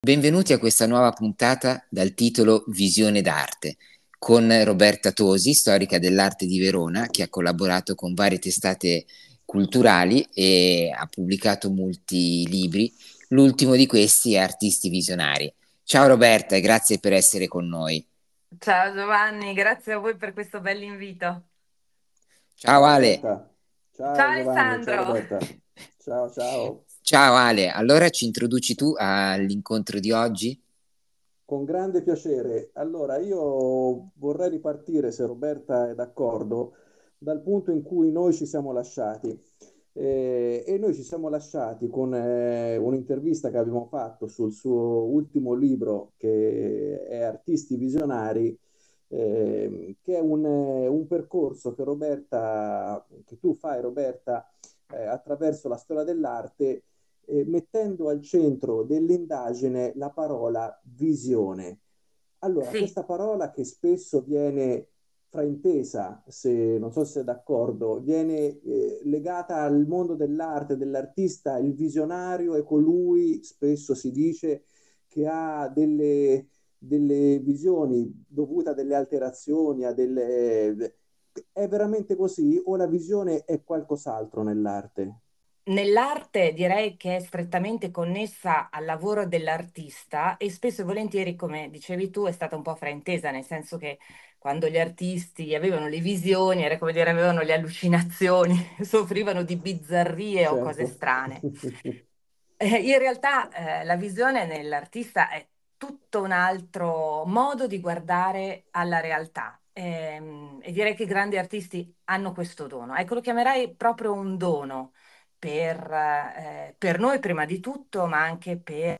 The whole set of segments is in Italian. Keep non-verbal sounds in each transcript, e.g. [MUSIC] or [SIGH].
Benvenuti a questa nuova puntata dal titolo Visione d'arte con Roberta Tosi, storica dell'arte di Verona, che ha collaborato con varie testate culturali e ha pubblicato molti libri. L'ultimo di questi è Artisti Visionari. Ciao Roberta e grazie per essere con noi. Ciao Giovanni, grazie a voi per questo bell'invito. Ciao Ale. Ciao, Ciao Alessandro. ciao. Ciao, ciao. Ale, allora ci introduci tu all'incontro di oggi? Con grande piacere. Allora, io vorrei ripartire, se Roberta è d'accordo, dal punto in cui noi ci siamo lasciati. Eh, e noi ci siamo lasciati con eh, un'intervista che abbiamo fatto sul suo ultimo libro, che è Artisti Visionari, eh, che è un, eh, un percorso che Roberta, che tu fai, Roberta, eh, attraverso la storia dell'arte eh, mettendo al centro dell'indagine la parola visione. Allora, Sì, questa parola che spesso viene fraintesa, se non so se è d'accordo, viene eh, legata al mondo dell'arte, dell'artista, il visionario è colui, spesso si dice, che ha delle, delle visioni dovute a delle alterazioni, a delle... È veramente così o la visione è qualcos'altro nell'arte? Nell'arte direi che è strettamente connessa al lavoro dell'artista e spesso e volentieri, come dicevi tu, è stata un po' fraintesa, nel senso che quando gli artisti avevano le visioni, era come dire, avevano le allucinazioni, [LAUGHS] soffrivano di bizzarrie o cose Certo. strane. [LAUGHS] Eh, in realtà, eh, la visione nell'artista è tutto un altro modo di guardare alla realtà. Ehm, E, direi che i grandi artisti hanno questo dono. Ecco, lo chiamerei proprio un dono per, eh, per noi prima di tutto, ma anche per,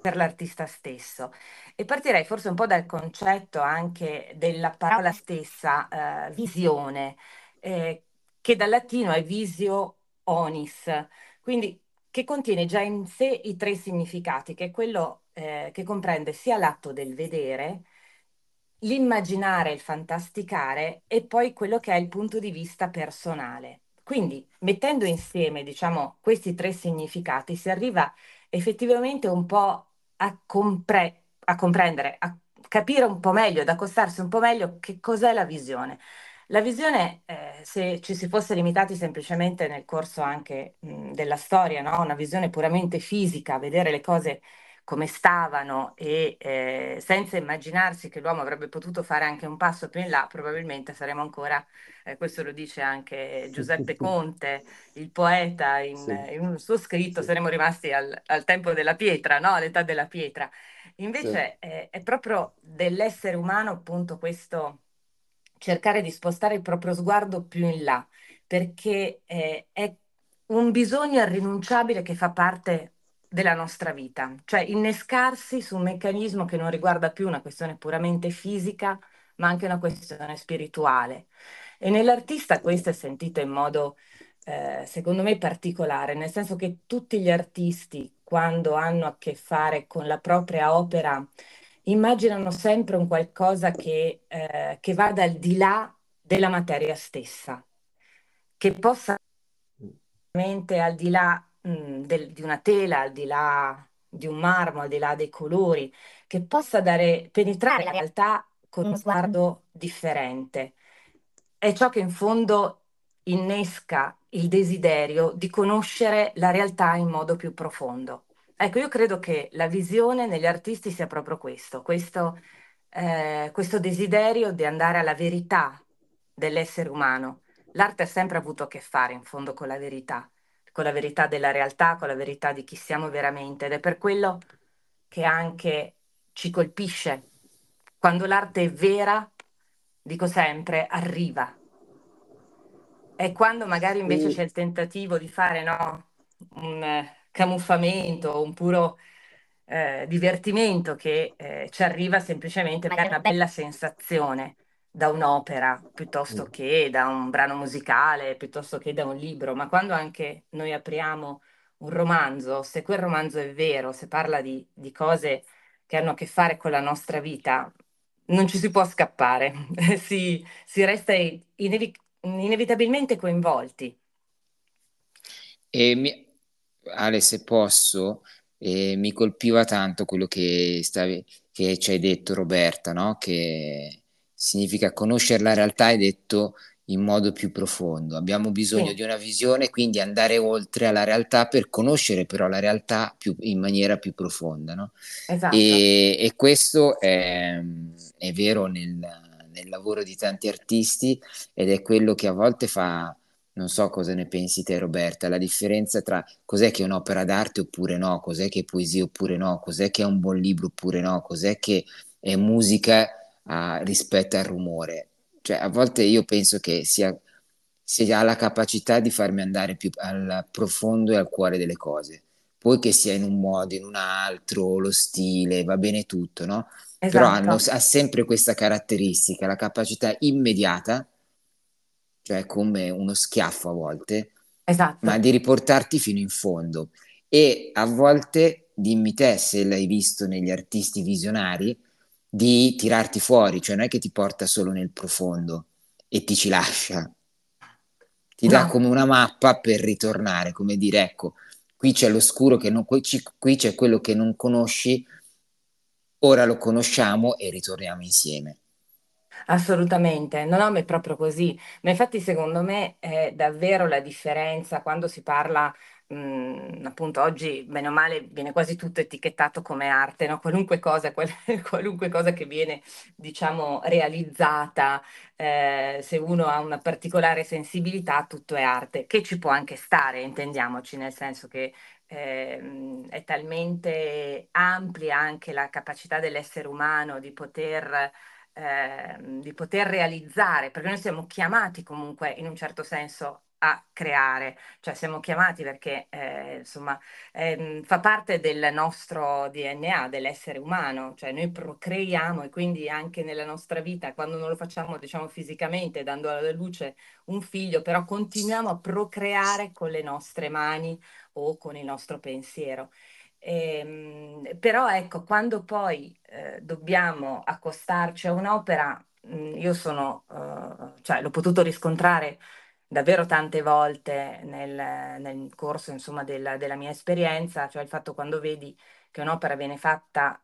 per l'artista stesso. E partirei forse un po' dal concetto anche della parola stessa, eh, visione, eh, che dal latino è visio onis, quindi che contiene già in sé i tre significati, che è quello eh, che comprende sia l'atto del vedere, l'immaginare, il fantasticare e poi quello che è il punto di vista personale. Quindi, mettendo insieme, diciamo, questi tre significati, si arriva effettivamente un po' a, compre- a comprendere, a capire un po' meglio, ad accostarsi un po' meglio che cos'è la visione. La visione, eh, se ci si fosse limitati semplicemente nel corso anche mh, della storia, no? Una visione puramente fisica, vedere le cose come stavano e eh, senza immaginarsi che l'uomo avrebbe potuto fare anche un passo più in là, probabilmente saremmo ancora, eh, questo lo dice anche Giuseppe Conte, il poeta, in, Sì, in un suo scritto, sì, saremmo rimasti al, al tempo della pietra, no? All'età della pietra. sì. Invece eh, è proprio dell'essere umano appunto questo cercare di spostare il proprio sguardo più in là, perché eh, è un bisogno irrinunciabile che fa parte della nostra vita, cioè innescarsi su un meccanismo che non riguarda più una questione puramente fisica, ma anche una questione spirituale. E nell'artista questo è sentito in modo, eh, secondo me, particolare, nel senso che tutti gli artisti, quando hanno a che fare con la propria opera, immaginano sempre un qualcosa che, eh, che vada al di là della materia stessa, che possa mente al di là mh, del- di una tela, al di là di un marmo, al di là dei colori, che possa dare, penetrare la realtà con uno sguardo differente. È ciò che in fondo innesca il desiderio di conoscere la realtà in modo più profondo. Ecco, io credo che la visione negli artisti sia proprio questo, questo, eh, questo desiderio di andare alla verità dell'essere umano. L'arte ha sempre avuto a che fare in fondo con la verità con la verità della realtà, con la verità di chi siamo veramente ed è per quello che anche ci colpisce. Quando l'arte è vera, dico sempre, arriva. E quando magari invece c'è E, il tentativo di fare, no, un eh, camuffamento, un puro eh, divertimento che eh, ci arriva semplicemente per una bella sensazione da un'opera, piuttosto mm, che da un brano musicale, piuttosto che da un libro, ma quando anche noi apriamo un romanzo, se quel romanzo è vero, se parla di, di cose che hanno a che fare con la nostra vita, non ci si può scappare, [LAUGHS] si, si resta inevi- inevitabilmente coinvolti. E mi- Ale, se posso, e mi colpiva tanto quello che, stavi, che ci hai detto Roberta, no? che significa conoscere la realtà, hai detto in modo più profondo. Abbiamo bisogno Sì, di una visione, quindi andare oltre alla realtà per conoscere però la realtà più, in maniera più profonda. No? esatto. E, e questo è, è vero nel, nel lavoro di tanti artisti ed è quello che a volte fa, non so cosa ne pensi te Roberta, la differenza tra cos'è che è un'opera d'arte oppure no, cos'è che è poesia oppure no, cos'è che è un buon libro oppure no, cos'è che è musica ah, rispetto al rumore. Cioè, a volte io penso che sia, sia la capacità di farmi andare più al profondo e al cuore delle cose. Poi che sia in un modo, in un altro, lo stile, va bene tutto, no? Però hanno, Esatto, ha sempre questa caratteristica, la capacità immediata, cioè come uno schiaffo a volte, ma esatto. di riportarti fino in fondo. E a volte, dimmi te se l'hai visto negli artisti visionari, di tirarti fuori, cioè non è che ti porta solo nel profondo e ti ci lascia, ti dà No, come una mappa per ritornare, come dire, ecco, qui c'è l'oscuro che non, qui c'è quello che non conosci, ora lo conosciamo e ritorniamo insieme. Assolutamente, no, no, ma è proprio così. Ma infatti secondo me è davvero la differenza quando si parla, mh, appunto oggi, bene o male, viene quasi tutto etichettato come arte, no? Qualunque cosa, qual- [LAUGHS] qualunque cosa che viene, diciamo, realizzata, eh, se uno ha una particolare sensibilità, tutto è arte, che ci può anche stare, intendiamoci, nel senso che ehm, è talmente ampia anche la capacità dell'essere umano di poter ehm, di poter realizzare, perché noi siamo chiamati comunque in un certo senso a creare, cioè siamo chiamati perché eh, insomma ehm, fa parte del nostro DNA, dell'essere umano, cioè noi procreiamo e quindi anche nella nostra vita, quando non lo facciamo diciamo fisicamente, dando alla luce un figlio, però continuiamo a procreare con le nostre mani o con il nostro pensiero. Ehm, però ecco, quando poi eh, dobbiamo accostarci a un'opera, mh, io sono, eh, cioè l'ho potuto riscontrare davvero tante volte nel, nel corso, insomma, della, della mia esperienza, cioè il fatto quando vedi che un'opera viene fatta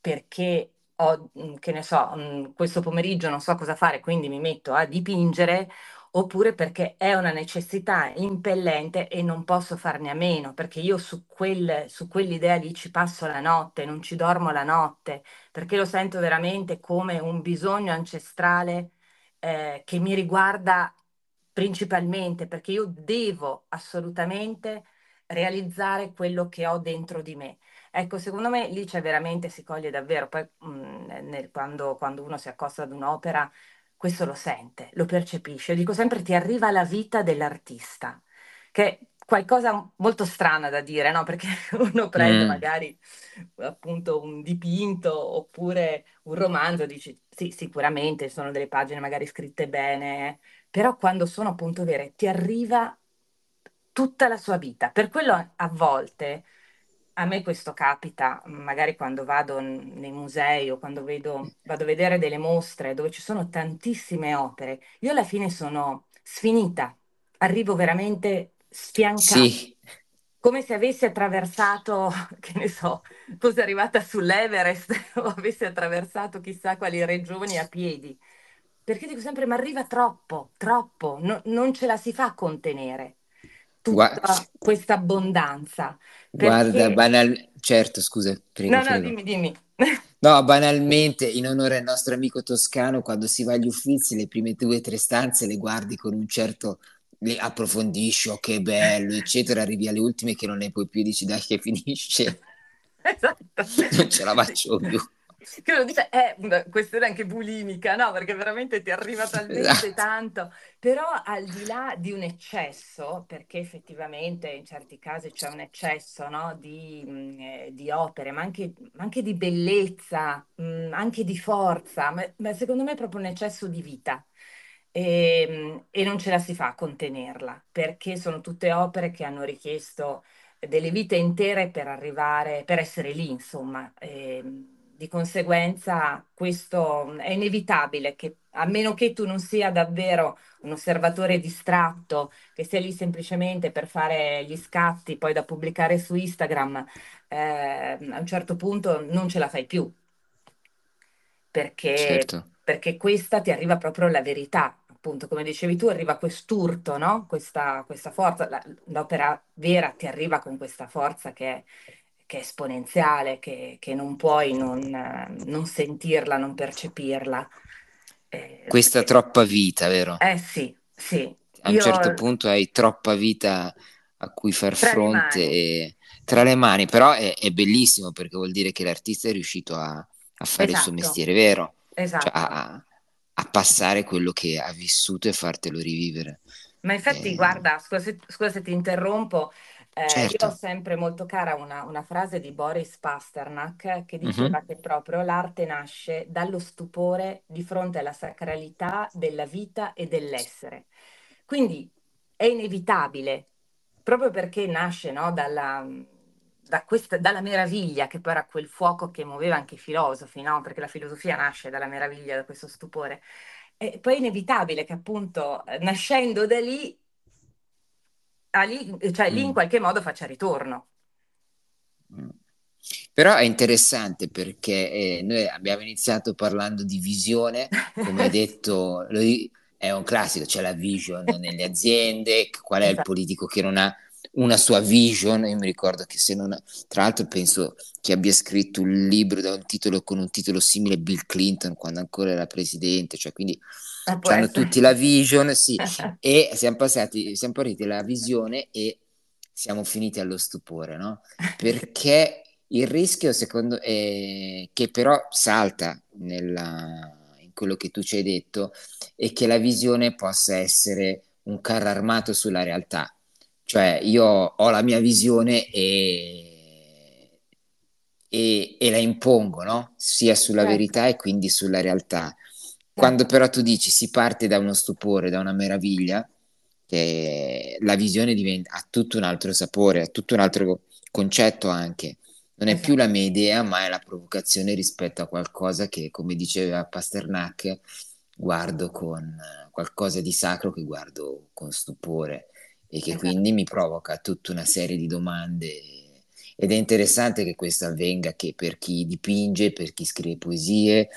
perché ho, mh, che ne so, mh, questo pomeriggio non so cosa fare, quindi mi metto a dipingere oppure perché è una necessità impellente e non posso farne a meno, perché io su quel- su quell'idea lì ci passo la notte, non ci dormo la notte, perché lo sento veramente come un bisogno ancestrale eh, che mi riguarda principalmente, perché io devo assolutamente realizzare quello che ho dentro di me. Ecco, secondo me lì c'è veramente, si coglie davvero, poi mh, nel- quando, quando uno si accosta ad un'opera questo lo sente, lo percepisce. Io dico sempre ti arriva la vita dell'artista, che è qualcosa molto strana da dire, no? Perché [LAUGHS] uno prende Mm. magari appunto un dipinto oppure un romanzo, dici sì, sicuramente sono delle pagine magari scritte bene, però quando sono appunto vere ti arriva tutta la sua vita. Per quello a volte a me questo capita, magari quando vado nei musei o quando vedo, vado a vedere delle mostre dove ci sono tantissime opere, io alla fine sono sfinita, arrivo veramente sfiancata, Sì, come se avessi attraversato, [LAUGHS] che ne so, fossi arrivata sull'Everest [LAUGHS] o avessi attraversato chissà quali regioni a piedi. Perché dico sempre, ma arriva troppo, troppo, no- non ce la si fa contenere gua- tutta questa abbondanza. guarda, Perché banal... certo, scusa, prego, No, no, prego. dimmi, dimmi. No, banalmente, in onore al nostro amico toscano, quando si va agli Uffizi, le prime due o tre stanze le guardi con un certo, le approfondisci, oh che bello, eccetera, arrivi alle ultime che non ne puoi più, dici dai che finisce, [LAUGHS] Esatto. non ce la faccio più. Che uno dice, è una questione anche bulimica, no? Perché veramente ti arriva talmente [LAUGHS] tanto. Però al di là di un eccesso, perché effettivamente in certi casi c'è un eccesso, no? Di, mh, eh, di opere, ma anche, ma anche di bellezza, mh, anche di forza, ma, ma secondo me è proprio un eccesso di vita. E, mh, e non ce la si fa a contenerla, perché sono tutte opere che hanno richiesto delle vite intere per arrivare, per essere lì, insomma. E, di conseguenza questo è inevitabile che a meno che tu non sia davvero un osservatore distratto, che sia lì semplicemente per fare gli scatti poi da pubblicare su Instagram, eh, a un certo punto non ce la fai più. Perché, Certo. perché questa ti arriva proprio la verità. Appunto, come dicevi tu, arriva quest'urto, no? Questa, questa forza. La- l'opera vera ti arriva con questa forza che è, che è esponenziale, che, che non puoi non, non sentirla, non percepirla. Eh, Questa troppa vita, vero? eh sì, sì, A un certo io punto hai troppa vita a cui far tra le fronte mani, e tra le mani, però è, è bellissimo perché vuol dire che l'artista è riuscito a, a fare il suo esatto, mestiere vero, cioè esatto. a, a passare quello che ha vissuto e fartelo rivivere. Ma infatti, Eh, guarda, scusa se, scusa se ti interrompo, eh, io ho certo. sempre molto cara una, una frase di Boris Pasternak che diceva che proprio l'arte nasce dallo stupore di fronte alla sacralità della vita e dell'essere. Quindi è inevitabile, proprio perché nasce, no, dalla, da questa- dalla meraviglia, che poi era quel fuoco che muoveva anche i filosofi, no? Perché la filosofia nasce dalla meraviglia, da questo stupore. E poi è inevitabile che appunto eh, nascendo da lì, lì, cioè lì in Mm. qualche modo faccia ritorno. Mm. Però è interessante perché eh, noi abbiamo iniziato parlando di visione, come hai [LAUGHS] detto, è un classico, c'è la vision [LAUGHS] nelle aziende, qual è il Esatto. politico che non ha una sua vision? Io mi ricordo che se non ha, tra l'altro penso che abbia scritto un libro da un titolo con un titolo simile a Bill Clinton quando ancora era presidente, cioè quindi Eh, hanno tutti la vision, sì, [LAUGHS] e siamo passati, siamo partiti dalla visione e siamo finiti allo stupore, no? Perché il rischio, secondo è che però salta nella- in quello che tu ci hai detto, è che la visione possa essere un carro armato sulla realtà. Cioè, io ho la mia visione e, e- e la impongo, no? Sia sulla Certo, verità e quindi sulla realtà. Quando però tu dici si parte da uno stupore, da una meraviglia, che la visione diventa, ha tutto un altro sapore, ha tutto un altro concetto anche. Non è più Esatto. la mia idea, ma è la provocazione rispetto a qualcosa che, come diceva Pasternak, guardo con qualcosa di sacro che guardo con stupore e che Esatto. quindi mi provoca tutta una serie di domande. Ed è interessante che questo avvenga che per chi dipinge, per chi scrive poesie,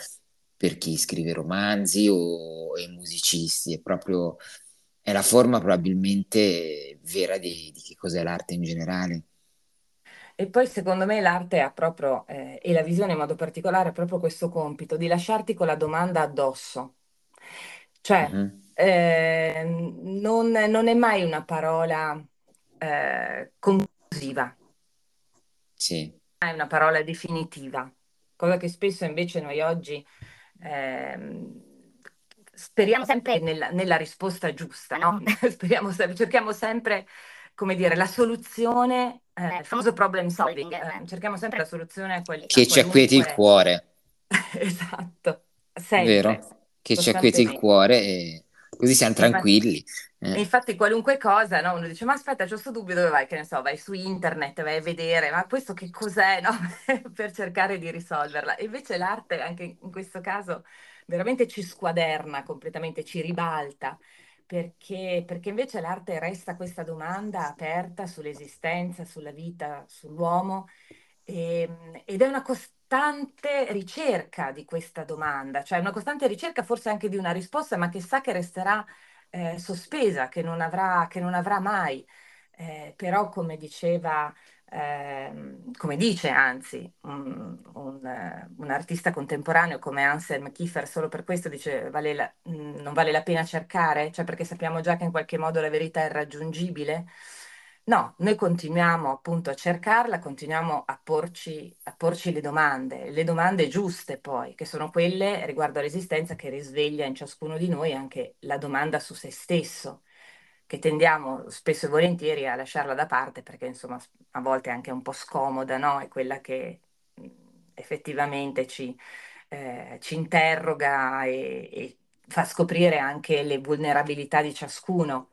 per chi scrive romanzi o è musicisti, è proprio è la forma probabilmente vera di, di che cos'è l'arte in generale. E poi secondo me l'arte ha proprio, eh, e la visione in modo particolare, ha proprio questo compito di lasciarti con la domanda addosso. Cioè, Mhm. eh, non, non è mai una parola eh, conclusiva, Sì, è una parola definitiva, cosa che spesso invece noi oggi ehm, speriamo sempre nella, nella risposta giusta, no? [LAUGHS] Speriamo sempre, cerchiamo sempre, come dire, la soluzione, eh, il famoso problem solving, eh, cerchiamo sempre la soluzione a, quel- che ci acquieti il cuore, [LAUGHS] Esatto, sempre, vero? Che ci acquieti il cuore e così siamo infatti, tranquilli. e eh. infatti qualunque cosa, no? Uno dice, ma aspetta, c'ho questo dubbio, dove vai? Che ne so, vai su internet, vai a vedere, ma questo che cos'è, [LAUGHS] no? Per cercare di risolverla. Invece l'arte, anche in questo caso, veramente ci squaderna completamente, ci ribalta, perché, perché invece l'arte resta questa domanda aperta sull'esistenza, sulla vita, sull'uomo, e- ed è una costante ricerca di questa domanda, cioè una costante ricerca forse anche di una risposta, ma che sa che resterà eh, sospesa, che non avrà, che non avrà mai. Eh, però, come diceva, ehm, come dice anzi, un, un, eh, un artista contemporaneo come Anselm Kiefer, solo per questo dice vale la- mh, non vale la pena cercare, cioè perché sappiamo già che in qualche modo la verità è raggiungibile. No, noi continuiamo appunto a cercarla, continuiamo a porci, a porci le domande, le domande giuste poi, che sono quelle riguardo all'esistenza che risveglia in ciascuno di noi anche la domanda su se stesso, che tendiamo spesso e volentieri a lasciarla da parte perché insomma a volte è anche un po' scomoda, no? È quella che effettivamente ci, eh, ci interroga e, e fa scoprire anche le vulnerabilità di ciascuno.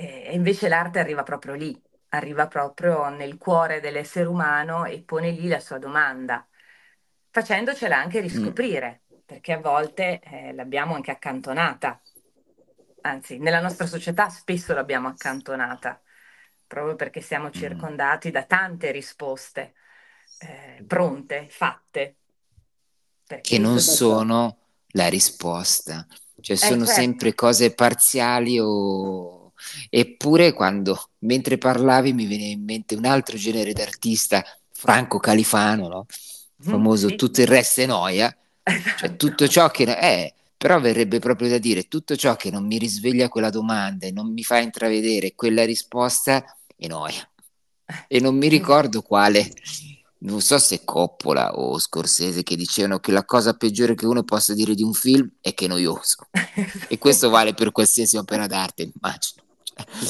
E invece l'arte arriva proprio lì, arriva proprio nel cuore dell'essere umano e pone lì la sua domanda. facendocela anche mm. riscoprire, mm. perché a volte eh, l'abbiamo anche accantonata. Anzi, nella nostra società spesso l'abbiamo accantonata, proprio perché siamo mm. circondati da tante risposte eh, pronte, fatte. Che non sono la risposta, cioè eh, sono certo. sempre cose parziali o... Eppure quando, mentre parlavi, mi viene in mente un altro genere d'artista, Franco Califano, no? Mm, famoso sì. Tutto il resto è noia, cioè tutto ciò che è, però verrebbe proprio da dire, tutto ciò che non mi risveglia quella domanda e non mi fa intravedere quella risposta è noia. E non mi ricordo quale, non so se Coppola o Scorsese che dicevano che la cosa peggiore che uno possa dire di un film è che è noioso. [LAUGHS] e questo vale per qualsiasi opera d'arte, immagino.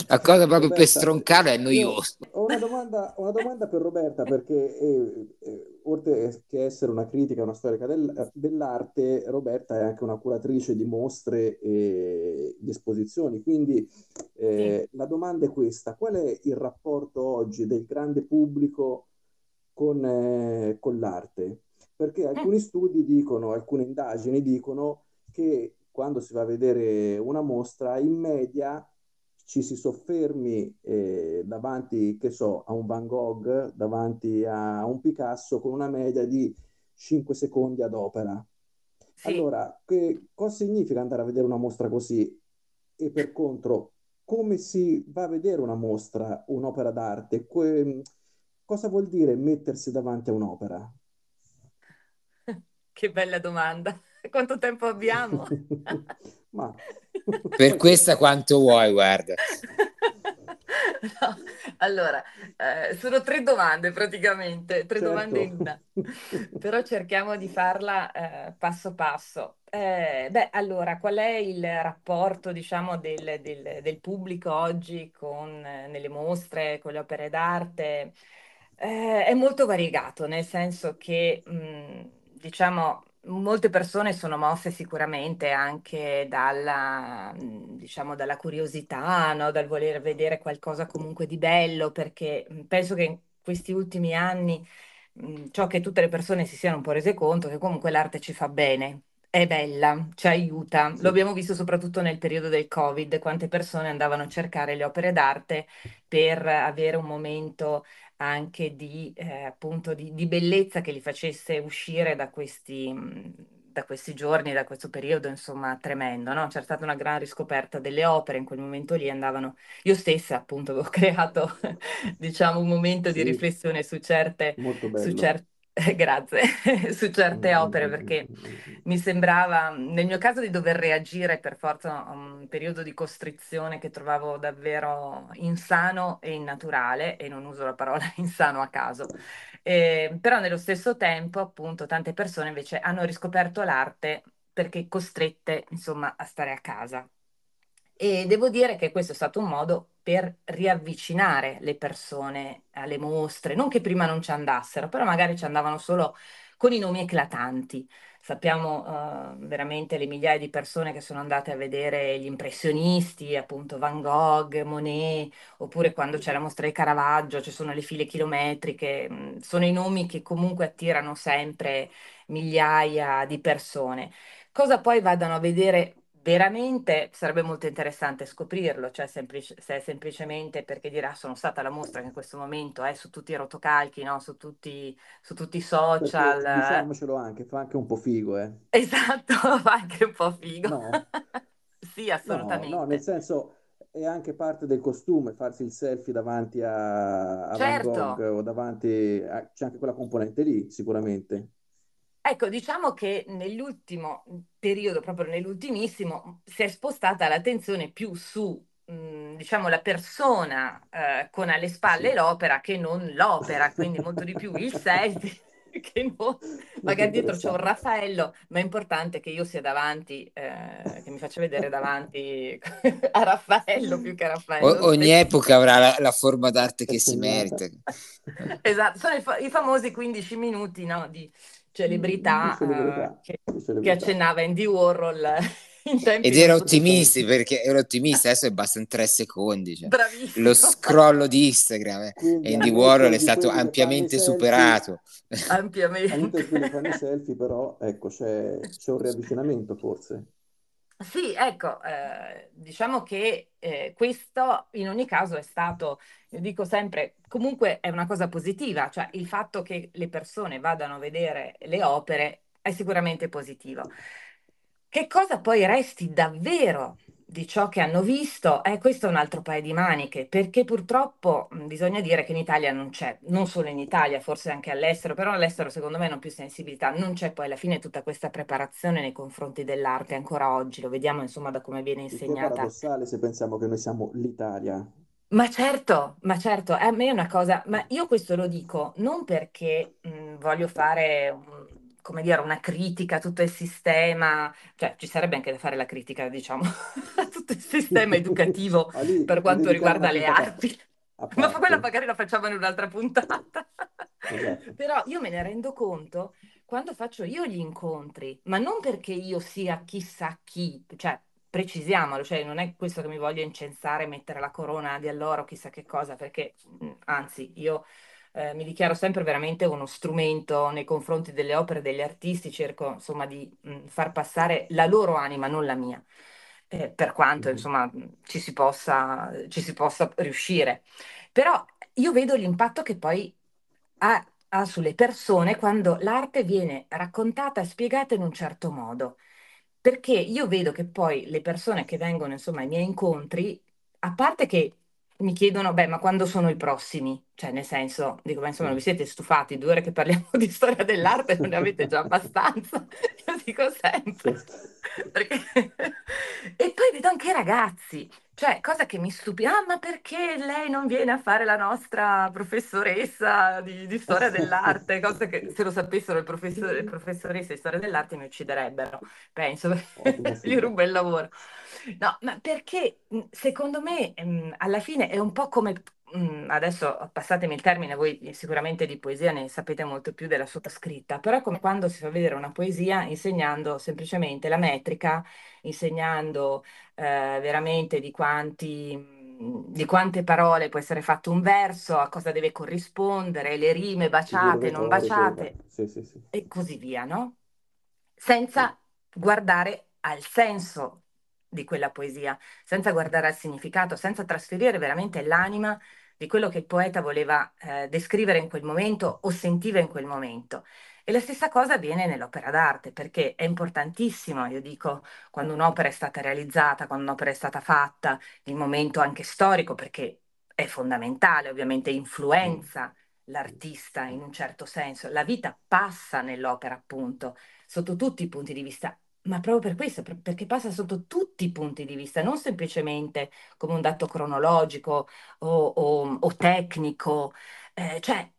La cosa proprio Roberta, per stroncarlo è noioso. Ho una domanda, una domanda, per Roberta perché eh, eh, oltre che essere una critica, una storica del, dell'arte, Roberta è anche una curatrice di mostre e di esposizioni. Quindi eh, sì. la domanda è questa: qual è il rapporto oggi del grande pubblico con, eh, con l'arte, perché mm. alcuni studi dicono, alcune indagini dicono che quando si va a vedere una mostra, in media ci si soffermi eh, davanti, che so, a un Van Gogh, davanti a un Picasso con una media di 5 secondi ad opera. Sì. Allora, che, cosa significa andare a vedere una mostra così? E per contro, come si va a vedere una mostra, un'opera d'arte? Que- cosa vuol dire mettersi davanti a un'opera? [LAUGHS] Che bella domanda. [LAUGHS] Quanto tempo abbiamo? [LAUGHS] Ma... [LAUGHS] per questa quanto vuoi, guarda. [LAUGHS] No, allora, eh, sono tre domande praticamente, tre certo. domande in una, [LAUGHS] però cerchiamo di farla eh, passo passo. Eh, beh, allora, qual è il rapporto, diciamo, del, del, del pubblico oggi con, eh, nelle mostre, con le opere d'arte? Eh, è molto variegato, nel senso che, mh, mm, diciamo, molte persone sono mosse sicuramente anche dalla, mm, diciamo, dalla curiosità, no? Dal voler vedere qualcosa comunque di bello, perché mm, penso che in questi ultimi anni ciò che tutte le persone si siano un po' rese conto che comunque l'arte ci fa bene, è bella, ci aiuta. Lo abbiamo visto soprattutto nel periodo del Covid, quante persone andavano a cercare le opere d'arte per avere un momento anche di, eh, appunto, di, di, bellezza che li facesse uscire da questi, da questi giorni, da questo periodo, insomma, tremendo, no? C'è stata una gran riscoperta delle opere, in quel momento lì andavano... Io stessa, appunto, [LAUGHS] avevo creato, diciamo, un momento sì, di riflessione su certe... Su certe [LAUGHS] Grazie, [LAUGHS] su certe opere perché mi sembrava, nel mio caso, di dover reagire per forza a un periodo di costrizione che trovavo davvero insano e innaturale, e non uso la parola [LAUGHS] insano a caso. Eh, però nello stesso tempo, appunto, tante persone invece hanno riscoperto l'arte perché costrette, insomma, a stare a casa. E devo dire che questo è stato un modo per riavvicinare le persone alle mostre, non che prima non ci andassero, però magari ci andavano solo con i nomi eclatanti. Sappiamo uh, veramente le migliaia di persone che sono andate a vedere gli impressionisti, appunto Van Gogh, Monet, oppure quando c'è la mostra di Caravaggio, ci sono le file chilometriche, mm, sono i nomi che comunque attirano sempre migliaia di persone. Cosa poi vadano a vedere veramente sarebbe molto interessante scoprirlo, cioè semplice, se è semplicemente perché dirà sono stata la mostra che in questo momento è su tutti i rotocalchi, no? su, tutti, su tutti i social. Perché, diciamocelo anche, fa anche un po' figo, eh. [LAUGHS] Esatto, [LAUGHS] fa anche un po' figo. No. [LAUGHS] sì, assolutamente. No, no, nel senso è anche parte del costume farsi il selfie davanti a, a certo. Van Gogh o davanti a, c'è anche quella componente lì, sicuramente. Ecco, diciamo che nell'ultimo periodo, proprio nell'ultimissimo, si è spostata l'attenzione più su, mh, mhmm, diciamo, la persona eh, con alle spalle sì. l'opera che non l'opera, [LAUGHS] quindi molto di più il selfie. [LAUGHS] Che non, magari dietro c'è un Raffaello, ma è importante che io sia davanti, eh, che mi faccia vedere davanti [LAUGHS] a Raffaello più che a Raffaello. O, ogni epoca avrà la, la, forma d'arte che si merita. esatto, sono i famosi 15 minuti no, di, celebrità, celebrità, uh, che, celebrità, che, accennava Andy Warhol Ed ero ottimista perché ero ottimista, adesso bastano tre secondi. Cioè. Lo scrollo di Instagram eh. Quindi, Andy Warhol è stato ampiamente superato. Ampiamente. Anche fanno i selfie, però ecco, c'è, c'è un riavvicinamento forse. Sì, ecco, eh, diciamo che eh, questo in ogni caso è stato, io dico sempre, comunque è una cosa positiva, cioè il fatto che le persone vadano a vedere le opere è sicuramente positivo. Che cosa poi resti davvero di ciò che hanno visto, eh, questo è un altro paio di maniche, perché purtroppo mh, bisogna dire che in Italia non c'è, non solo in Italia, forse anche all'estero, però all'estero secondo me hanno più sensibilità, non c'è poi alla fine tutta questa preparazione nei confronti dell'arte ancora oggi, lo vediamo insomma da come viene insegnata. È paradossale se pensiamo che noi siamo l'Italia. Ma certo, ma certo, a me è una cosa, ma io questo lo dico non perché mh, voglio fare un come dire, una critica a tutto il sistema, cioè ci sarebbe anche da fare la critica, diciamo, [LAUGHS] a tutto il sistema educativo [LAUGHS] lì, per quanto riguarda le arti. [LAUGHS] Ma quella magari la facciamo in un'altra puntata. Esatto. Però io me ne rendo conto quando faccio io gli incontri, ma non perché io sia chissà chi, cioè precisiamolo, cioè non è questo che mi voglio incensare, mettere la corona di alloro, chissà che cosa, perché anzi io eh, mi dichiaro sempre veramente uno strumento nei confronti delle opere degli artisti, cerco insomma di mh, far passare la loro anima, non la mia, eh, per quanto insomma ci si, possa, ci si possa riuscire. Però io vedo l'impatto che poi ha, ha sulle persone quando l'arte viene raccontata e spiegata in un certo modo. Perché io vedo che poi le persone che vengono insomma ai miei incontri, a parte che mi chiedono, beh, ma quando sono i prossimi? Cioè, nel senso, dico, ma insomma, non vi siete stufati? Due ore che parliamo di storia dell'arte non ne avete già abbastanza? [LAUGHS] Io dico sempre. Perché... [LAUGHS] e poi vedo anche i ragazzi, cioè, cosa che mi stupisce, ah, ma perché lei non viene a fare la nostra professoressa di, di storia dell'arte? Cosa che se lo sapessero le professoresse di storia dell'arte mi ucciderebbero, penso, [LAUGHS] gli rubo il lavoro. No, ma perché secondo me alla fine è un po' come adesso passatemi il termine, voi sicuramente di poesia ne sapete molto più della sottoscritta, però è come quando si fa vedere una poesia insegnando semplicemente la metrica, insegnando eh, veramente di quanti di quante parole può essere fatto un verso, a cosa deve corrispondere, le rime baciate, non baciate, sì, sì, sì. e così via, no? Senza guardare al senso di quella poesia, senza guardare al significato, senza trasferire veramente l'anima di quello che il poeta voleva eh, descrivere in quel momento o sentiva in quel momento. E la stessa cosa avviene nell'opera d'arte, perché è importantissimo, io dico, quando un'opera è stata realizzata, quando un'opera è stata fatta, il momento anche storico, perché è fondamentale, ovviamente influenza l'artista in un certo senso. La vita passa nell'opera, appunto, sotto tutti i punti di vista ma proprio per questo, perché passa sotto tutti i punti di vista, non semplicemente come un dato cronologico o, o, o tecnico, eh, cioè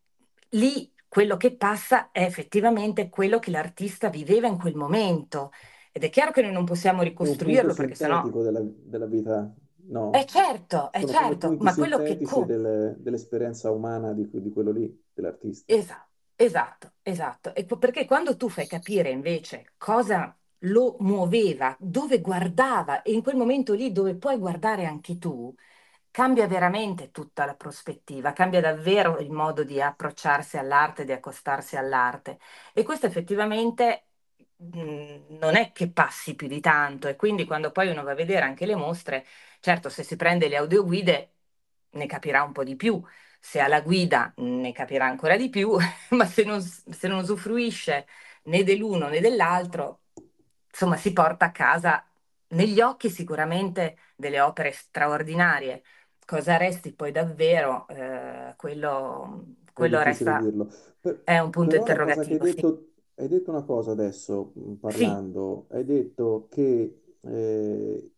lì quello che passa è effettivamente quello che l'artista viveva in quel momento. Ed è chiaro che noi non possiamo ricostruirlo perché sennò... della, della vita, no. È certo, è certo, ma quello che... Delle, dell'esperienza umana di, di quello lì, dell'artista. Esatto. Esatto, esatto. E perché quando tu fai capire invece cosa lo muoveva, dove guardava e in quel momento lì dove puoi guardare anche tu, cambia veramente tutta la prospettiva, cambia davvero il modo di approcciarsi all'arte, di accostarsi all'arte. E questo effettivamente mh, mm, non è che passi più di tanto e quindi quando poi uno va a vedere anche le mostre, certo se si prende le audioguide ne capirà un po' di più, se ha la guida ne capirà ancora di più, [LAUGHS] ma se non, se non usufruisce né dell'uno né dell'altro, insomma, si porta a casa negli occhi sicuramente delle opere straordinarie. Cosa resti poi davvero, eh, quello, quello resta, per, è un punto interrogativo. Hai detto, sì. hai detto, una cosa adesso mm, parlando, sì. hai detto che eh,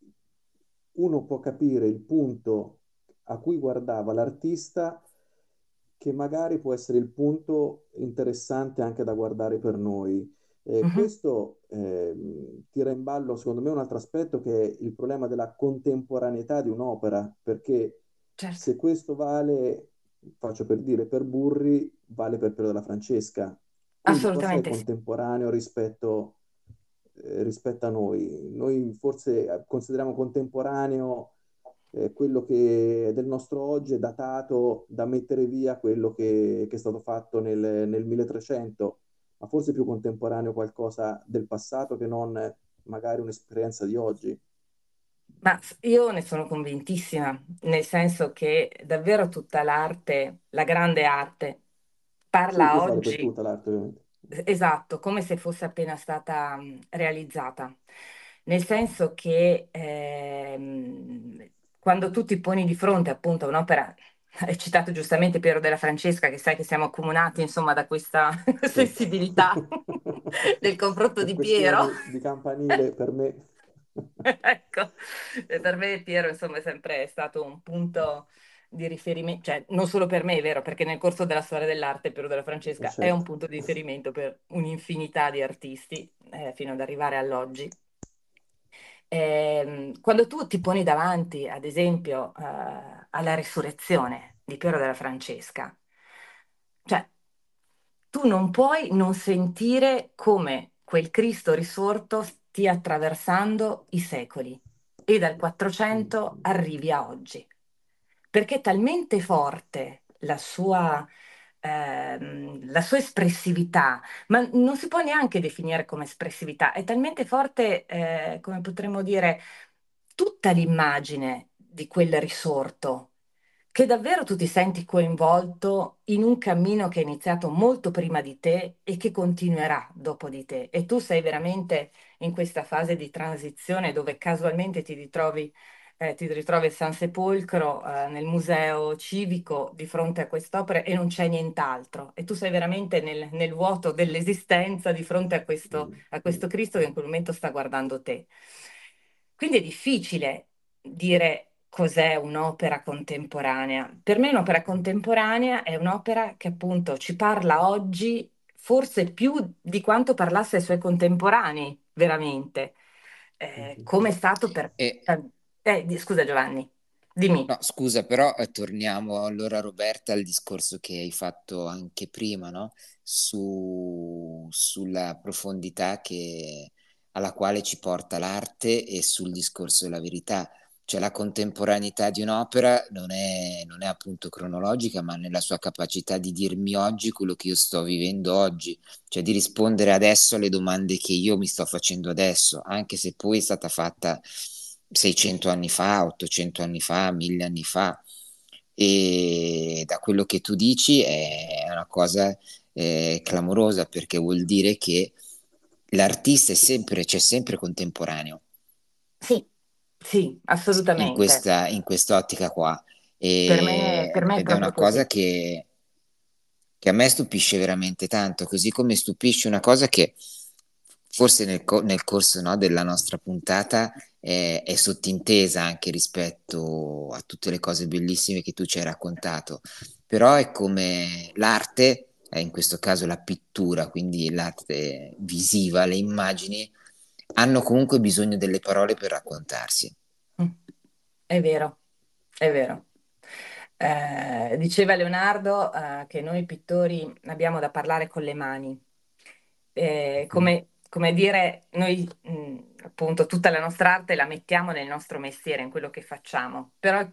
uno può capire il punto a cui guardava l'artista che magari può essere il punto interessante anche da guardare per noi. Eh, uh-huh. Questo eh, tira in ballo, secondo me, un altro aspetto che è il problema della contemporaneità di un'opera, perché certo. se questo vale, faccio per dire, per Burri, vale per Piero della Francesca. Quindi Assolutamente. È contemporaneo rispetto eh, rispetto a noi. Noi forse consideriamo contemporaneo eh, quello che del nostro oggi è datato da mettere via quello che, che è stato fatto nel, nel 1300, ma forse più contemporaneo qualcosa del passato che non magari un'esperienza di oggi. Ma io ne sono convintissima, nel senso che davvero tutta l'arte, la grande arte, parla Sì, oggi, tutta l'arte, ovviamente. esatto, come se fosse appena stata realizzata. Nel senso che ehm, quando tu ti poni di fronte appunto a un'opera, [LAUGHS] hai citato giustamente Piero della Francesca, che sai che siamo accomunati insomma da questa [LAUGHS] sensibilità [LAUGHS] del confronto di Piero. di campanile, per me Ecco, per me Piero, insomma, è sempre stato un punto di riferimento, cioè non solo per me, è vero, perché nel corso della storia dell'arte Piero della Eh, Francesca è un certo. punto di riferimento per un'infinità di artisti, eh, fino ad arrivare all'oggi. Ehm, quando tu ti poni davanti, ad esempio, eh, alla risurrezione di Piero della Francesca, cioè tu non puoi non sentire come quel Cristo risorto stia attraversando i secoli e dal 400 arrivi a oggi, perché è talmente forte la sua, ehm, la sua espressività, ma non si può neanche definire come espressività, è talmente forte, eh, come potremmo dire, tutta l'immagine di quel risorto che davvero tu ti senti coinvolto in un cammino che è iniziato molto prima di te e che continuerà dopo di te. E tu sei veramente in questa fase di transizione dove casualmente ti ritrovi, eh, ti ritrovi a San Sepolcro, eh, nel museo civico di fronte a quest'opera e non c'è nient'altro. E tu sei veramente nel, nel vuoto dell'esistenza di fronte a questo, a questo Cristo che in quel momento sta guardando te. Quindi è difficile dire cos'è un'opera contemporanea. Per me un'opera contemporanea è un'opera che appunto ci parla oggi forse più di quanto parlasse ai suoi contemporanei, veramente, eh, come è stato per... E, Eh, scusa Giovanni, dimmi. no, scusa, però eh, torniamo allora, Roberta, al discorso che hai fatto anche prima, no? Su, sulla profondità che, alla quale ci porta l'arte e sul discorso della verità. Cioè la contemporaneità di un'opera non è, non è appunto cronologica, ma nella sua capacità di dirmi oggi quello che io sto vivendo oggi, cioè di rispondere adesso alle domande che io mi sto facendo adesso, anche se poi è stata fatta 600 anni fa, 800 anni fa, 1000 anni fa. E da quello che tu dici è una cosa eh, clamorosa perché vuol dire che l'artista è sempre, c'è sempre contemporaneo. Sì, sì, in assolutamente. questa, in quest'ottica qua. Per me, per E- me è è una cosa che, che a me stupisce veramente tanto, così come stupisce una cosa che forse nel, co- nel corso, no, della nostra puntata è, è sottintesa anche rispetto a tutte le cose bellissime che tu ci hai raccontato, però è come l'arte, eh, in questo caso la pittura, quindi l'arte visiva, le immagini, hanno comunque bisogno delle parole per raccontarsi. Mm, È vero, è vero. Eh, diceva Leonardo, eh, che noi pittori abbiamo da parlare con le mani. Eh, Mm. come, come dire, noi mh, appunto tutta la nostra arte la mettiamo nel nostro mestiere, in quello che facciamo, però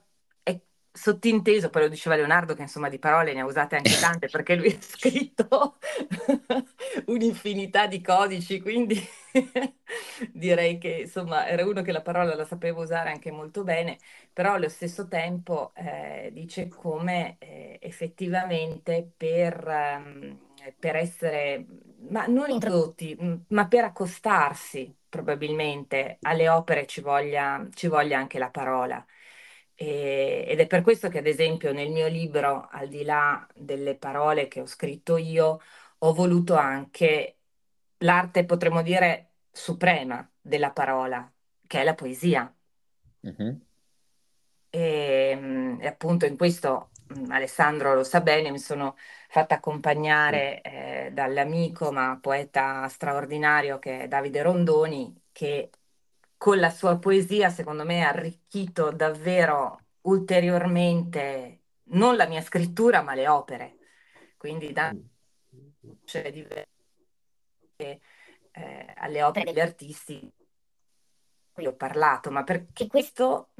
sottinteso, poi lo diceva Leonardo, che insomma di parole ne ha usate anche tante, [LAUGHS] perché lui ha scritto [LAUGHS] un'infinità di codici, quindi [LAUGHS] direi che insomma era uno che la parola la sapeva usare anche molto bene, però allo stesso tempo eh, dice come eh, effettivamente per, ehm, per essere, ma non introdotti, mh, ma per accostarsi probabilmente alle opere ci voglia, ci voglia anche la parola. E- ed è per questo che, ad esempio, nel mio libro, al di là delle parole che ho scritto io, ho voluto anche l'arte, potremmo dire, suprema della parola, che è la poesia. Mhm. E, mm, e appunto in questo Alessandro lo sa bene, mi sono fatta accompagnare eh, dall'amico ma poeta straordinario che è Davide Rondoni, che con la sua poesia, secondo me, ha arricchito davvero ulteriormente non la mia scrittura, ma le opere. Quindi da Mm. cioè, eh, alle opere degli artisti di cui ho parlato, ma perché questo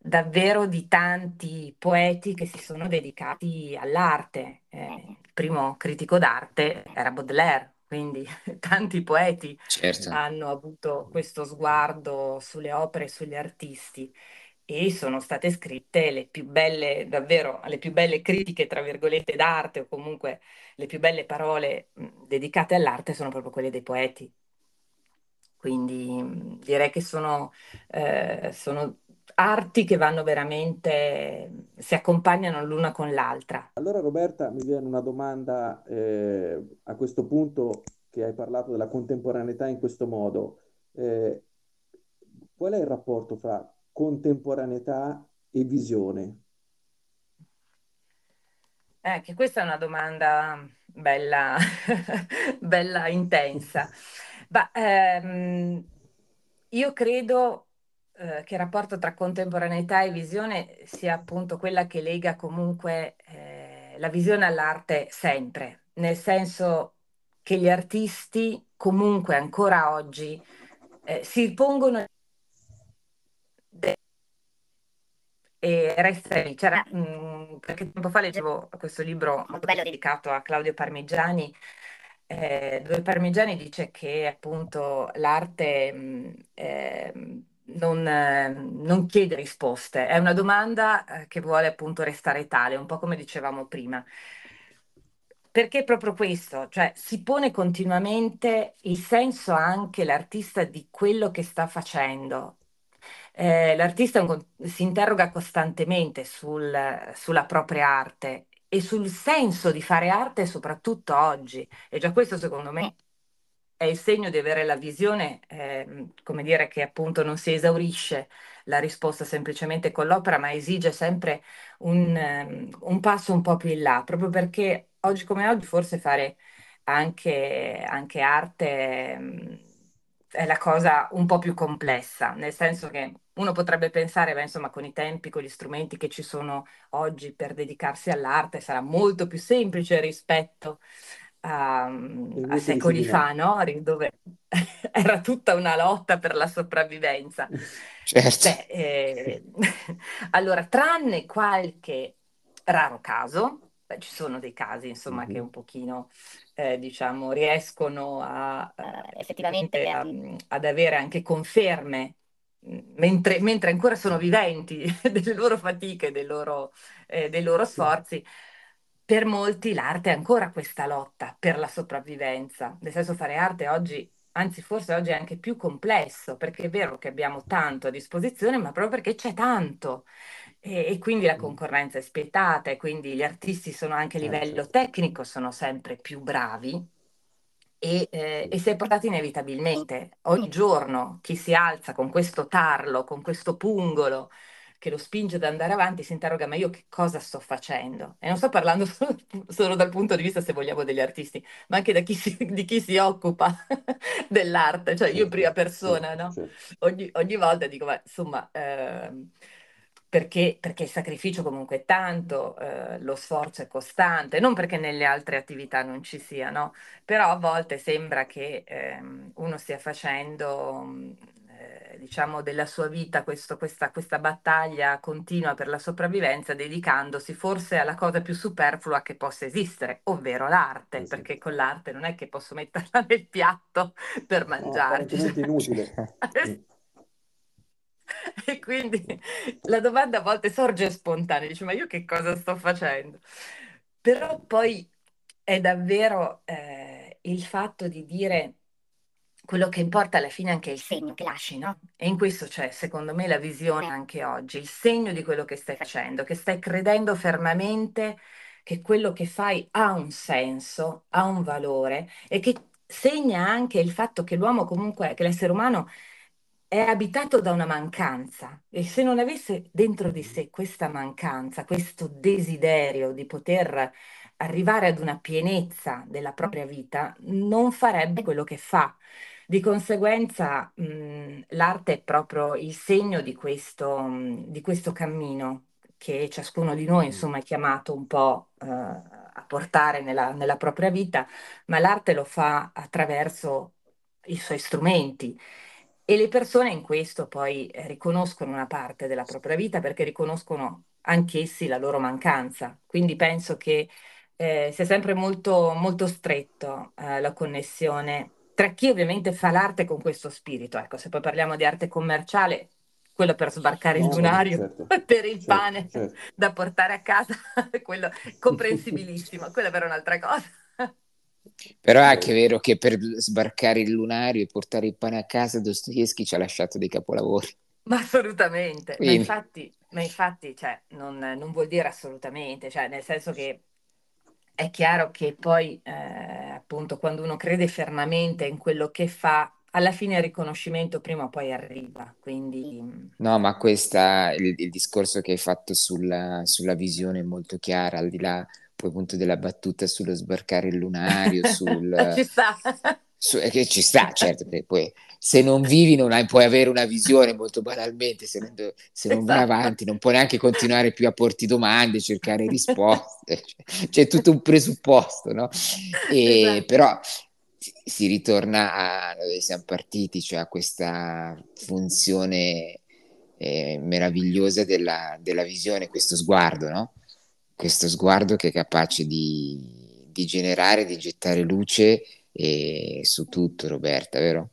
davvero di tanti poeti che si sono dedicati all'arte. Eh, il primo critico d'arte era Baudelaire, quindi [LAUGHS] tanti poeti certo. hanno avuto questo sguardo sulle opere, sugli artisti e sono state scritte le più belle, davvero le più belle critiche, tra virgolette, d'arte o comunque le più belle parole mh, dedicate all'arte sono proprio quelle dei poeti. Quindi mh, direi che sono, eh, sono arti che vanno veramente, si accompagnano l'una con l'altra. Allora Roberta, mi viene una domanda eh, a questo punto che hai parlato della contemporaneità in questo modo. Eh, qual è il rapporto fra contemporaneità e visione? Eh, che questa è una domanda bella, [LAUGHS] bella intensa. Ma, ehm, io credo eh, che il rapporto tra contemporaneità e visione sia appunto quella che lega comunque eh, la visione all'arte sempre, nel senso che gli artisti comunque ancora oggi eh, si pongono e resta lì. C'era, mh, mm, perché tempo fa leggevo questo libro molto bello dedicato a Claudio Parmigiani, eh, dove Parmigiani dice che appunto l'arte mh, mm, eh, non, eh, non, chiede risposte, è una domanda eh, che vuole appunto restare tale, un po' come dicevamo prima. Perché proprio questo, cioè si pone continuamente il senso anche l'artista di quello che sta facendo, eh, l'artista si interroga costantemente sul, sulla propria arte e sul senso di fare arte soprattutto oggi. E già questo secondo me è il segno di avere la visione, eh, come dire, che appunto non si esaurisce la risposta semplicemente con l'opera, ma esige sempre un, um, un passo un po' più in là, proprio perché oggi come oggi forse fare anche, anche arte... Um, è la cosa un po' più complessa, nel senso che uno potrebbe pensare, beh, insomma, con i tempi, con gli strumenti che ci sono oggi per dedicarsi all'arte, sarà molto più semplice rispetto a, a secoli fa, no? Dove [LAUGHS] era tutta una lotta per la sopravvivenza. [LAUGHS] Certo. Beh, eh, [LAUGHS] allora, tranne qualche raro caso, beh, ci sono dei casi, insomma, mm-hmm. che un pochino eh, diciamo, riescono a, uh, effettivamente a, ad avere anche conferme mentre, mentre, ancora sono viventi delle loro fatiche, dei loro, eh, dei loro sforzi. Per molti l'arte è ancora questa lotta per la sopravvivenza, nel senso fare arte oggi anzi forse oggi è anche più complesso, perché è vero che abbiamo tanto a disposizione, ma proprio perché c'è tanto. E, e, quindi la concorrenza è spietata e quindi gli artisti sono anche a livello certo. tecnico, sono sempre più bravi e, eh, e si è portato inevitabilmente. Ogni giorno chi si alza con questo tarlo, con questo pungolo che lo spinge ad andare avanti, si interroga ma io che cosa sto facendo? E non sto parlando [LAUGHS] solo, solo dal punto di vista, se vogliamo, degli artisti, ma anche chi si, di chi si occupa [LAUGHS] dell'arte, cioè io in prima persona, no? Ogni, ogni volta dico, ma insomma... Eh, perché, perché, il sacrificio comunque è tanto, eh, lo sforzo è costante, non perché nelle altre attività non ci sia, no? Però a volte sembra che ehm, uno stia facendo, eh, diciamo, della sua vita questo, questa, questa, battaglia continua per la sopravvivenza, dedicandosi forse alla cosa più superflua che possa esistere, ovvero l'arte, sì. perché con l'arte non è che posso metterla [LAUGHS] nel piatto per mangiare. No, è inutile. [LAUGHS] E quindi la domanda a volte sorge spontanea, dice ma io che cosa sto facendo? Però poi è davvero eh, il fatto di dire quello che importa alla fine è anche il segno che lasci, no? E in questo c'è, secondo me, la visione anche oggi, il segno di quello che stai facendo, che stai credendo fermamente che quello che fai ha un senso, ha un valore e che segna anche il fatto che l'uomo comunque, che l'essere umano è abitato da una mancanza e se non avesse dentro di sé questa mancanza, questo desiderio di poter arrivare ad una pienezza della propria vita, non farebbe quello che fa. Di conseguenza, mh, l'arte è proprio il segno di questo, mh, di questo cammino che ciascuno di noi, insomma, è chiamato un po' uh, a portare nella, nella propria vita, ma l'arte lo fa attraverso i suoi strumenti. E le persone in questo poi eh, riconoscono una parte della propria vita perché riconoscono anch'essi la loro mancanza. Quindi penso che eh, sia sempre molto, molto stretto eh, la connessione tra chi ovviamente fa l'arte con questo spirito. Ecco, se poi parliamo di arte commerciale, quello per sbarcare no, il lunario, certo, [LAUGHS] per il certo, pane certo. da portare a casa, [LAUGHS] quello comprensibilissimo, [LAUGHS] quella per un'altra cosa. Però è anche vero che per sbarcare il lunario e portare il pane a casa Dostoevsky ci ha lasciato dei capolavori. Ma assolutamente, Quindi. ma infatti, ma infatti cioè, non, non, vuol dire assolutamente, cioè, nel senso che è chiaro che poi, eh, appunto, quando uno crede fermamente in quello che fa, alla fine il riconoscimento prima o poi arriva. Quindi... No, ma questa, il, il discorso che hai fatto sulla, sulla visione è molto chiara, al di là poi appunto della battuta sullo sbarcare il lunario, [LAUGHS] sul... ci sta. Che ci sta, certo, perché poi se non vivi non hai, puoi avere una visione molto banalmente, se non, se non vai esatto. avanti non puoi neanche continuare più a porti domande, cercare [LAUGHS] risposte, cioè, c'è tutto un presupposto, no? E, esatto. Però si, si ritorna a dove siamo partiti, cioè a questa funzione eh, meravigliosa della, della visione, questo sguardo, no? questo sguardo che è capace di, di generare, di gettare luce e, su tutto, Roberta, vero?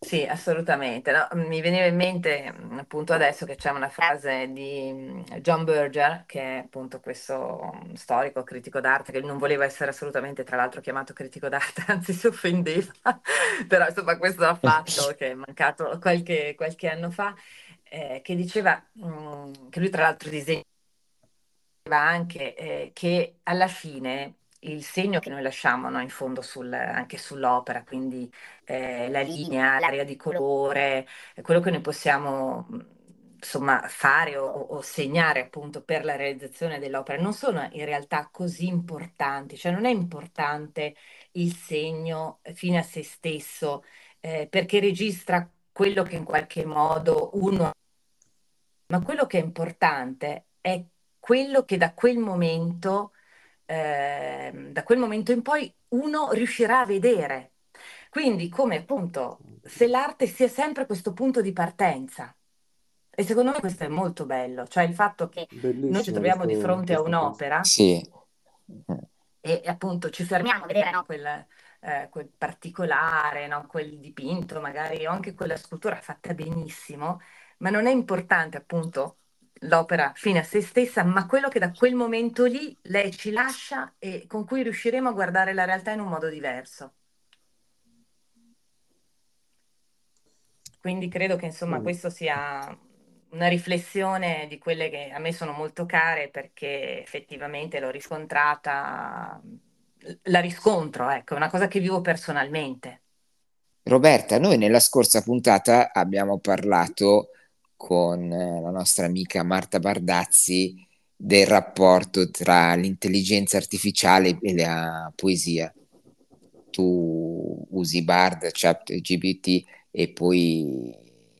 Sì, assolutamente. No, mi veniva in mente appunto adesso che c'è una frase di John Berger, che è appunto questo storico critico d'arte, che non voleva essere assolutamente, tra l'altro, chiamato critico d'arte, [LAUGHS] anzi si offendeva, [LAUGHS] però insomma questo ha fatto, che è mancato qualche, qualche anno fa, eh, che diceva mh, che lui tra l'altro disegna anche eh, che alla fine il segno che noi lasciamo no, in fondo sul, anche sull'opera, quindi eh, la linea, l'area di colore, quello che noi possiamo insomma, fare o, o, segnare appunto per la realizzazione dell'opera. Non sono in realtà così importanti, cioè non è importante il segno fine a se stesso eh, perché registra quello che in qualche modo uno ma quello che è importante è quello che da quel momento, eh, da quel momento in poi uno riuscirà a vedere. Quindi come appunto se l'arte sia sempre questo punto di partenza. E secondo me questo è molto bello, cioè il fatto che Bellissimo noi ci troviamo questo, di fronte a un'opera sì. e, e, appunto ci fermiamo a vedere no, quel, eh, quel, particolare, no, quel dipinto magari o anche quella scultura fatta benissimo, ma non è importante appunto l'opera fine a se stessa, ma quello che da quel momento lì lei ci lascia e con cui riusciremo a guardare la realtà in un modo diverso. Quindi credo che insomma mm. questo sia una riflessione di quelle che a me sono molto care perché effettivamente l'ho riscontrata, la riscontro, ecco, è una cosa che vivo personalmente. Roberta, noi nella scorsa puntata abbiamo parlato con eh, la nostra amica Marta Bardazzi del rapporto tra l'intelligenza artificiale e la poesia. Tu usi Bard, ChatGPT e poi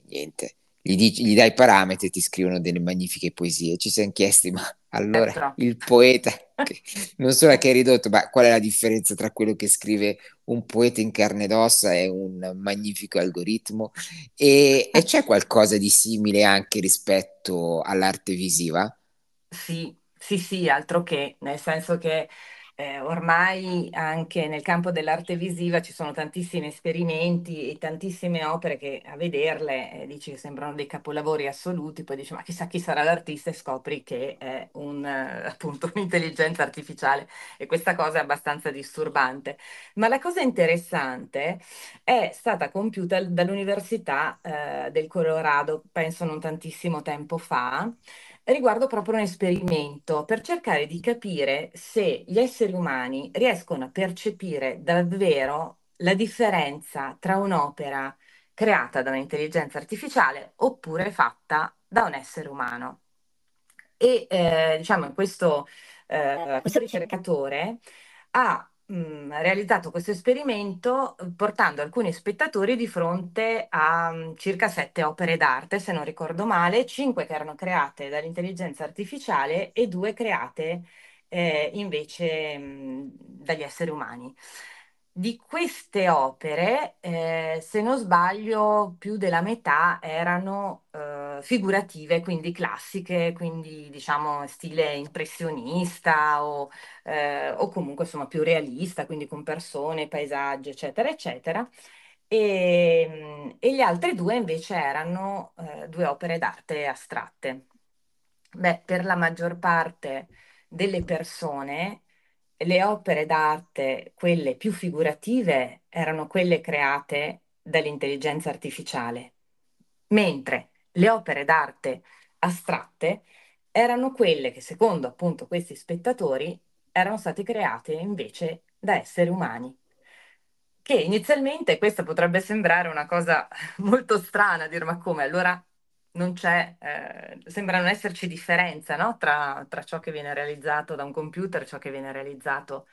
niente, gli, dici, gli dai parametri e ti scrivono delle magnifiche poesie. Ci siamo chiesti, ma allora certo. il poeta, [LAUGHS] non solo che è ridotto, ma qual è la differenza tra quello che scrive un poeta in carne ed ossa e un magnifico algoritmo? E, e c'è qualcosa di simile anche rispetto all'arte visiva? Sì, sì, sì, altro che, nel senso che eh, ormai anche nel campo dell'arte visiva ci sono tantissimi esperimenti e tantissime opere che a vederle eh, dici che sembrano dei capolavori assoluti, poi dici ma chissà chi sarà l'artista e scopri che è un, eh, appunto [LAUGHS] un'intelligenza artificiale e questa cosa è abbastanza disturbante. Ma la cosa interessante è stata compiuta dall'Università eh, del Colorado, penso non tantissimo tempo fa, riguardo proprio un esperimento per cercare di capire se gli esseri umani riescono a percepire davvero la differenza tra un'opera creata da un'intelligenza artificiale oppure fatta da un essere umano. E eh, diciamo questo, eh, questo ricercatore ha mh, realizzato questo esperimento eh, portando alcuni spettatori di fronte a mh, circa sette opere d'arte, se non ricordo male, cinque che erano create dall'intelligenza artificiale e due create eh, invece mh, dagli esseri umani. Di queste opere, eh, se non sbaglio, più della metà erano eh, figurative, quindi classiche, quindi diciamo stile impressionista o, eh, o comunque insomma più realista, quindi con persone, paesaggi, eccetera, eccetera. E, e le altre due invece erano eh, due opere d'arte astratte. Beh, per la maggior parte delle persone le opere d'arte, quelle più figurative, erano quelle create dall'intelligenza artificiale, mentre le opere d'arte astratte erano quelle che, secondo appunto questi spettatori, erano state create invece da esseri umani. Che inizialmente questa potrebbe sembrare una cosa [LAUGHS] molto strana, dire ma come? Allora non c'è, eh, sembra non esserci differenza no? tra, tra, ciò che viene realizzato da un computer e ciò che viene realizzato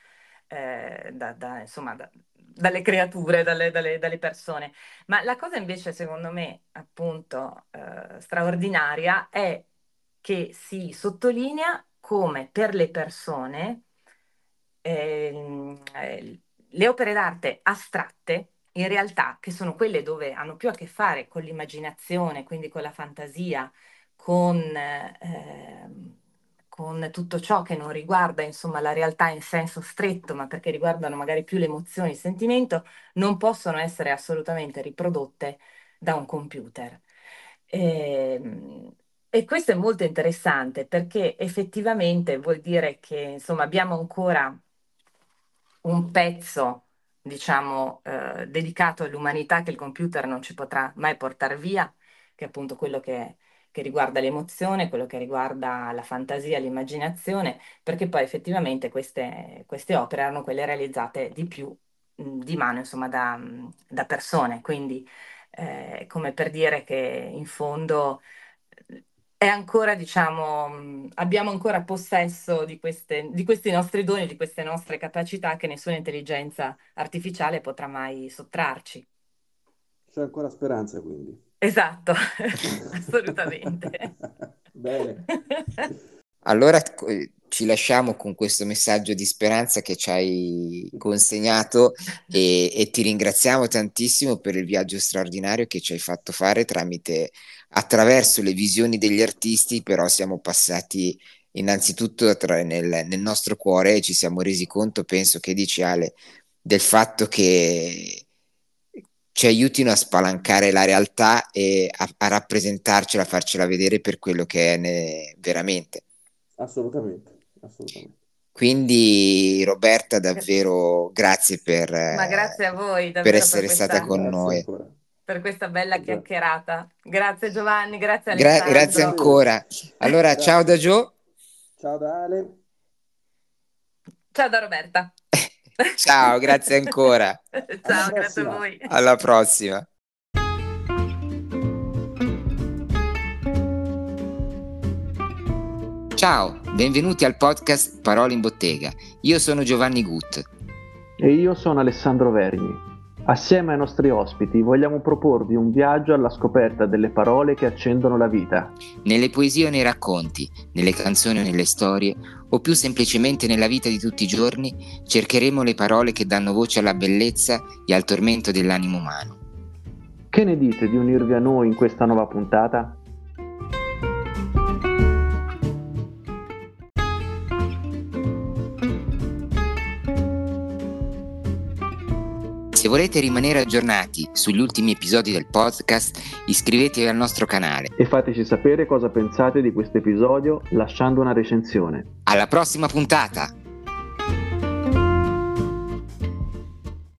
eh, da, da, insomma, da, dalle creature, dalle, dalle, dalle, persone. Ma la cosa invece, secondo me, appunto, eh, straordinaria è che si sottolinea come per le persone ehm, eh, le opere d'arte astratte in realtà che sono quelle dove hanno più a che fare con l'immaginazione, quindi con la fantasia, con, eh, con tutto ciò che non riguarda insomma, la realtà in senso stretto, ma perché riguardano magari più le emozioni, il sentimento, non possono essere assolutamente riprodotte da un computer. E, ehm, e questo è molto interessante perché effettivamente vuol dire che insomma, abbiamo ancora un pezzo diciamo, eh, dedicato all'umanità che il computer non ci potrà mai portare via, che è appunto quello che, che riguarda l'emozione, quello che riguarda la fantasia, l'immaginazione, perché poi effettivamente queste, queste opere erano quelle realizzate di più di mano, insomma, da, da persone. Quindi, eh, come per dire che in fondo è ancora, diciamo, abbiamo ancora possesso di, queste, di questi nostri doni, di queste nostre capacità che nessuna intelligenza artificiale potrà mai sottrarci. C'è ancora speranza, quindi. Esatto, [LAUGHS] assolutamente. Bene. Allora ci lasciamo con questo messaggio di speranza che ci hai consegnato e, e, ti ringraziamo tantissimo per il viaggio straordinario che ci hai fatto fare tramite attraverso le visioni degli artisti, però siamo passati innanzitutto tra, nel, nel nostro cuore e ci siamo resi conto, penso che dici Ale, del fatto che ci aiutino a spalancare la realtà e a, a rappresentarcela, a farcela vedere per quello che è ne, veramente. Assolutamente, assolutamente. Quindi Roberta, davvero grazie per, grazie voi, per essere per stata con noi. Ancora. Per questa bella chiacchierata. Grazie Giovanni, grazie Alessandro. Gra- grazie ancora. Allora, grazie. ciao da Gio. Ciao da Ale. Ciao da Roberta. [LAUGHS] ciao, grazie ancora. [LAUGHS] ciao, grazie a voi. Alla prossima. Ciao, benvenuti al podcast Parole in Bottega. Io sono Giovanni Gut. E io sono Alessandro Vergni. Assieme ai nostri ospiti vogliamo proporvi un viaggio alla scoperta delle parole che accendono la vita. Nelle poesie o nei racconti, nelle canzoni o nelle storie, o più semplicemente nella vita di tutti i giorni, cercheremo le parole che danno voce alla bellezza e al tormento dell'animo umano. Che ne dite di unirvi a noi in questa nuova puntata? Se volete rimanere aggiornati sugli ultimi episodi del podcast, iscrivetevi al nostro canale. E fateci sapere cosa pensate di questo episodio lasciando una recensione. Alla prossima puntata!